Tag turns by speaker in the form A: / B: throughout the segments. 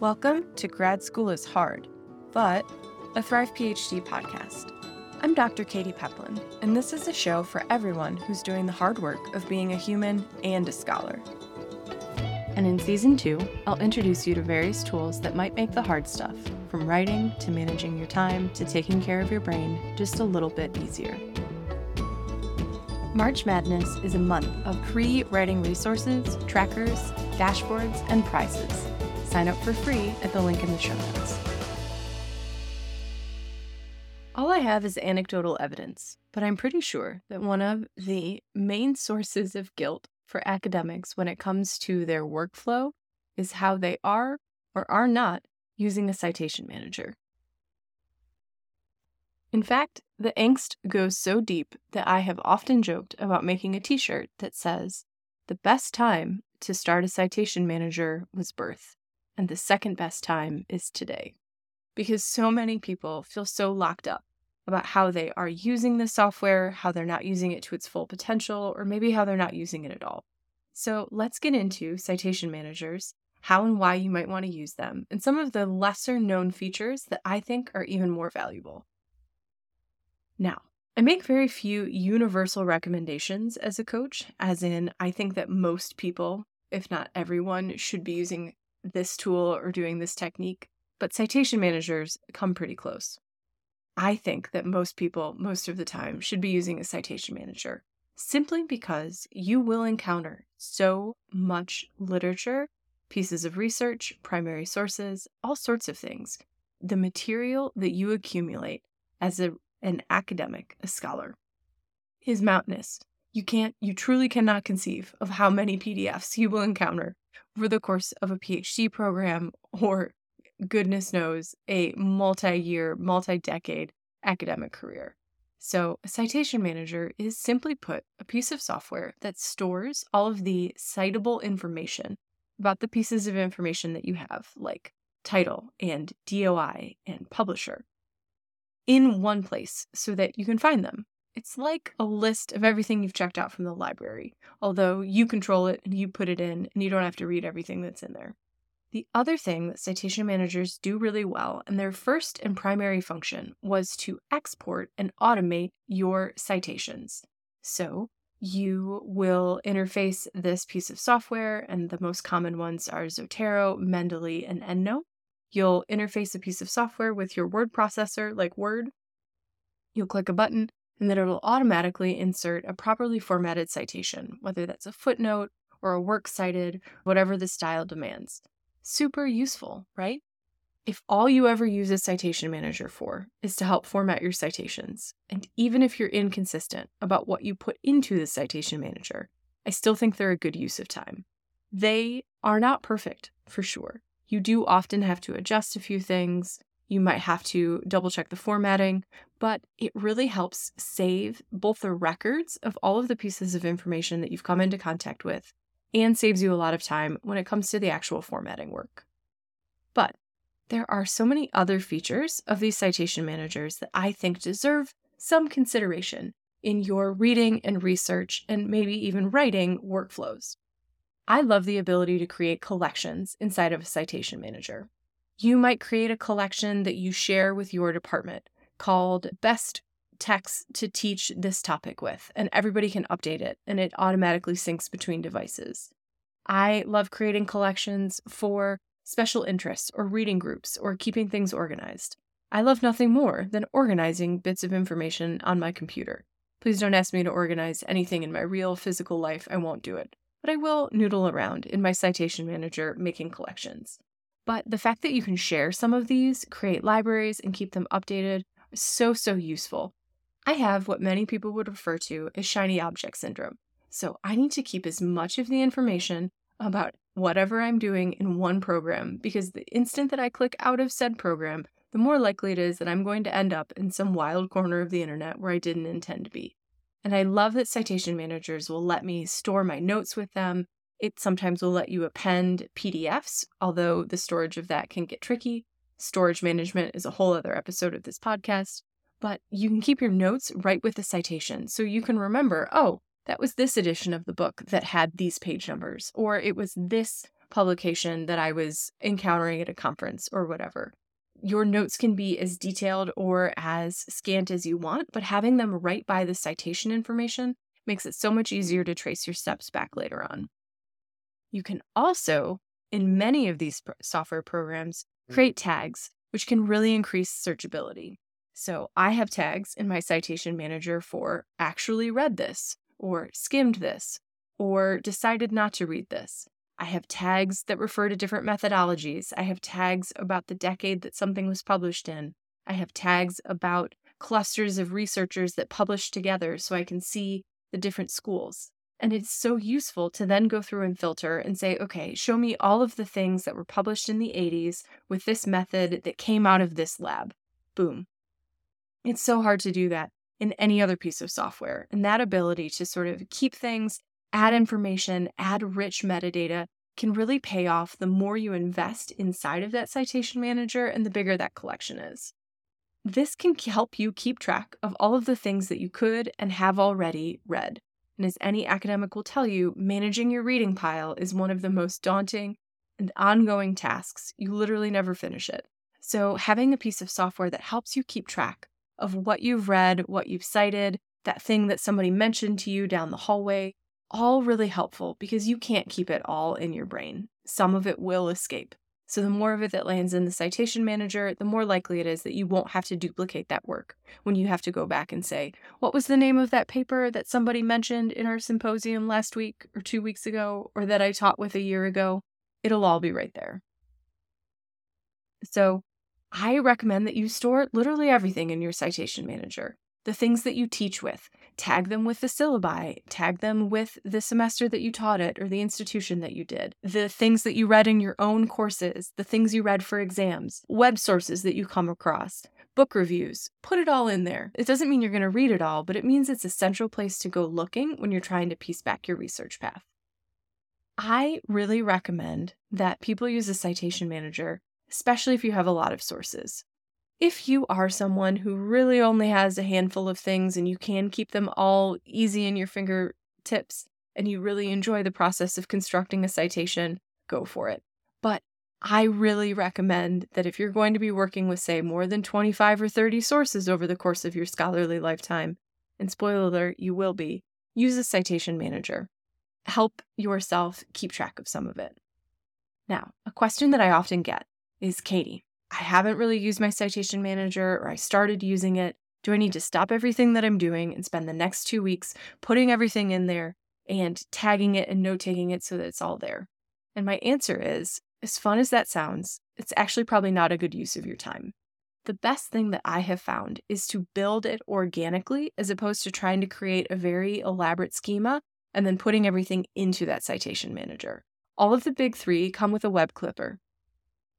A: Welcome to Grad School is Hard, but a Thrive PhD podcast. I'm Dr. Katy Peplin, and this is a show for everyone who's doing the hard work of being a human and a scholar. And in season two, I'll introduce you to various tools that might make the hard stuff, from writing to managing your time to taking care of your brain, just a little bit easier. March Madness is a month of free writing resources, trackers, dashboards, and prizes. Sign up for free at the link in the show notes. All I have is anecdotal evidence, but I'm pretty sure that one of the main sources of guilt for academics when it comes to their workflow is how they are or are not using a citation manager. In fact, the angst goes so deep that I have often joked about making a t shirt that says, The best time to start a citation manager was birth and the second best time is today. Because so many people feel so locked up about how they are using the software, how they're not using it to its full potential, or maybe how they're not using it at all. So let's get into citation managers, how and why you might want to use them, and some of the lesser known features that I think are even more valuable. Now, I make very few universal recommendations as a coach, as in, I think that most people, if not everyone, should be using this tool or doing this technique, but citation managers come pretty close. I think that most people, most of the time, should be using a citation manager simply because you will encounter so much literature, pieces of research, primary sources, all sorts of things. The material that you accumulate as a, an academic, a scholar, is mountainous. You can't, you truly cannot conceive of how many PDFs you will encounter over the course of a PhD program or, goodness knows, a multi year, multi decade academic career. So, a citation manager is simply put a piece of software that stores all of the citable information about the pieces of information that you have, like title and DOI and publisher, in one place so that you can find them it's like a list of everything you've checked out from the library, although you control it and you put it in and you don't have to read everything that's in there. The other thing that citation managers do really well, and their first and primary function was to export and automate your citations. So you will interface this piece of software, and the most common ones are Zotero, Mendeley, and EndNote. You'll interface a piece of software with your word processor like Word. You'll click a button, and that it'll automatically insert a properly formatted citation, whether that's a footnote or a works cited, whatever the style demands. Super useful, right? If all you ever use a citation manager for is to help format your citations, and even if you're inconsistent about what you put into the citation manager, I still think they're a good use of time. They are not perfect, for sure. You do often have to adjust a few things, you might have to double check the formatting, but it really helps save both the records of all of the pieces of information that you've come into contact with and saves you a lot of time when it comes to the actual formatting work. But there are so many other features of these citation managers that I think deserve some consideration in your reading and research and maybe even writing workflows. I love the ability to create collections inside of a citation manager. You might create a collection that you share with your department called Best Texts to Teach This Topic with, and everybody can update it and it automatically syncs between devices. I love creating collections for special interests or reading groups or keeping things organized. I love nothing more than organizing bits of information on my computer. Please don't ask me to organize anything in my real physical life, I won't do it. But I will noodle around in my citation manager making collections. But the fact that you can share some of these, create libraries, and keep them updated is so, so useful. I have what many people would refer to as shiny object syndrome. So I need to keep as much of the information about whatever I'm doing in one program because the instant that I click out of said program, the more likely it is that I'm going to end up in some wild corner of the internet where I didn't intend to be. And I love that citation managers will let me store my notes with them, it sometimes will let you append PDFs, although the storage of that can get tricky. Storage management is a whole other episode of this podcast. But you can keep your notes right with the citation so you can remember, oh, that was this edition of the book that had these page numbers, or it was this publication that I was encountering at a conference or whatever. Your notes can be as detailed or as scant as you want, but having them right by the citation information makes it so much easier to trace your steps back later on. You can also, in many of these software programs, mm-hmm. create tags, which can really increase searchability. So I have tags in my citation manager for actually read this, or skimmed this, or decided not to read this. I have tags that refer to different methodologies. I have tags about the decade that something was published in. I have tags about clusters of researchers that published together so I can see the different schools. And it's so useful to then go through and filter and say, okay, show me all of the things that were published in the 80s with this method that came out of this lab. Boom. It's so hard to do that in any other piece of software. And that ability to sort of keep things, add information, add rich metadata can really pay off the more you invest inside of that citation manager and the bigger that collection is. This can help you keep track of all of the things that you could and have already read. And as any academic will tell you, managing your reading pile is one of the most daunting and ongoing tasks. You literally never finish it. So, having a piece of software that helps you keep track of what you've read, what you've cited, that thing that somebody mentioned to you down the hallway, all really helpful because you can't keep it all in your brain. Some of it will escape. So, the more of it that lands in the citation manager, the more likely it is that you won't have to duplicate that work when you have to go back and say, What was the name of that paper that somebody mentioned in our symposium last week or two weeks ago, or that I taught with a year ago? It'll all be right there. So, I recommend that you store literally everything in your citation manager the things that you teach with. Tag them with the syllabi, tag them with the semester that you taught it or the institution that you did, the things that you read in your own courses, the things you read for exams, web sources that you come across, book reviews. Put it all in there. It doesn't mean you're going to read it all, but it means it's a central place to go looking when you're trying to piece back your research path. I really recommend that people use a citation manager, especially if you have a lot of sources if you are someone who really only has a handful of things and you can keep them all easy in your fingertips and you really enjoy the process of constructing a citation, go for it. But I really recommend that if you're going to be working with, say, more than 25 or 30 sources over the course of your scholarly lifetime, and spoiler alert, you will be, use a citation manager. Help yourself keep track of some of it. Now, a question that I often get is Katy, I haven't really used my citation manager or I started using it. Do I need to stop everything that I'm doing and spend the next two weeks putting everything in there and tagging it and note taking it so that it's all there? And my answer is as fun as that sounds, it's actually probably not a good use of your time. The best thing that I have found is to build it organically as opposed to trying to create a very elaborate schema and then putting everything into that citation manager. All of the big three come with a web clipper,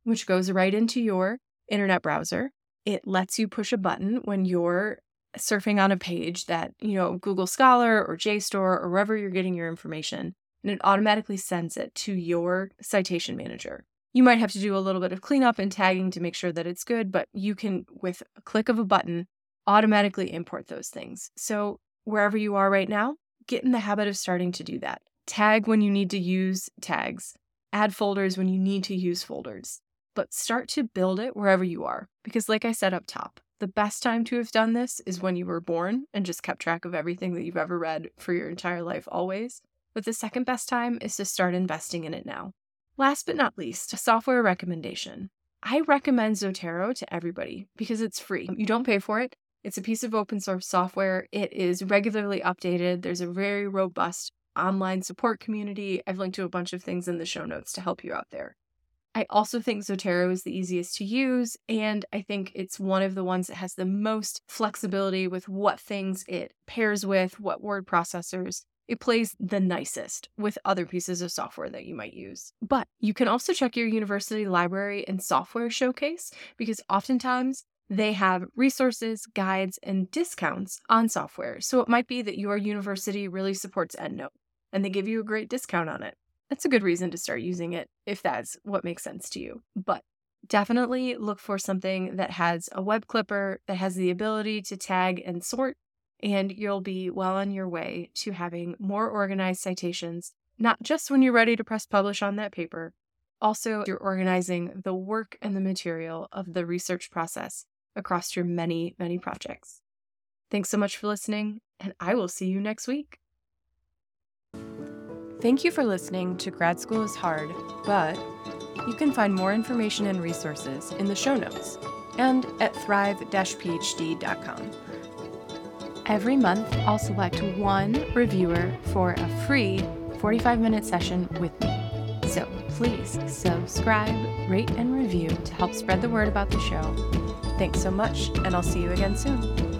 A: which goes right into your internet browser. It lets you push a button when you're surfing on a page that, you know, Google Scholar or JSTOR or wherever you're getting your information, and it automatically sends it to your citation manager. You might have to do a little bit of cleanup and tagging to make sure that it's good, but you can, with a click of a button, automatically import those things. So, wherever you are right now, get in the habit of starting to do that. Tag when you need to use tags, add folders when you need to use folders but start to build it wherever you are. Because, like I said up top, the best time to have done this is when you were born and just kept track of everything that you've ever read for your entire life, always. But the second best time is to start investing in it now. Last but not least, a software recommendation. I recommend Zotero to everybody because it's free. You don't pay for it. It's a piece of open source software. It is regularly updated. There's a very robust online support community. I've linked to a bunch of things in the show notes to help you out there. I also think Zotero is the easiest to use, and I think it's one of the ones that has the most flexibility with what things it pairs with, what word processors. It plays the nicest with other pieces of software that you might use. But you can also check your university library and software showcase because oftentimes they have resources, guides, and discounts on software. So it might be that your university really supports EndNote and they give you a great discount on it that's a good reason to start using it if that's what makes sense to you. But definitely look for something that has a web clipper that has the ability to tag and sort, and you'll be well on your way to having more organized citations, not just when you're ready to press publish on that paper, Also, you're organizing the work and the material of the research process across your many, many projects. Thanks so much for listening, and I will see you next week. Thank you for listening to Grad School is Hard, but you can find more information and resources in the show notes and at thrive phd.com. Every month, I'll select one reviewer for a free 45 minute session with me. So please subscribe, rate, and review to help spread the word about the show. Thanks so much, and I'll see you again soon.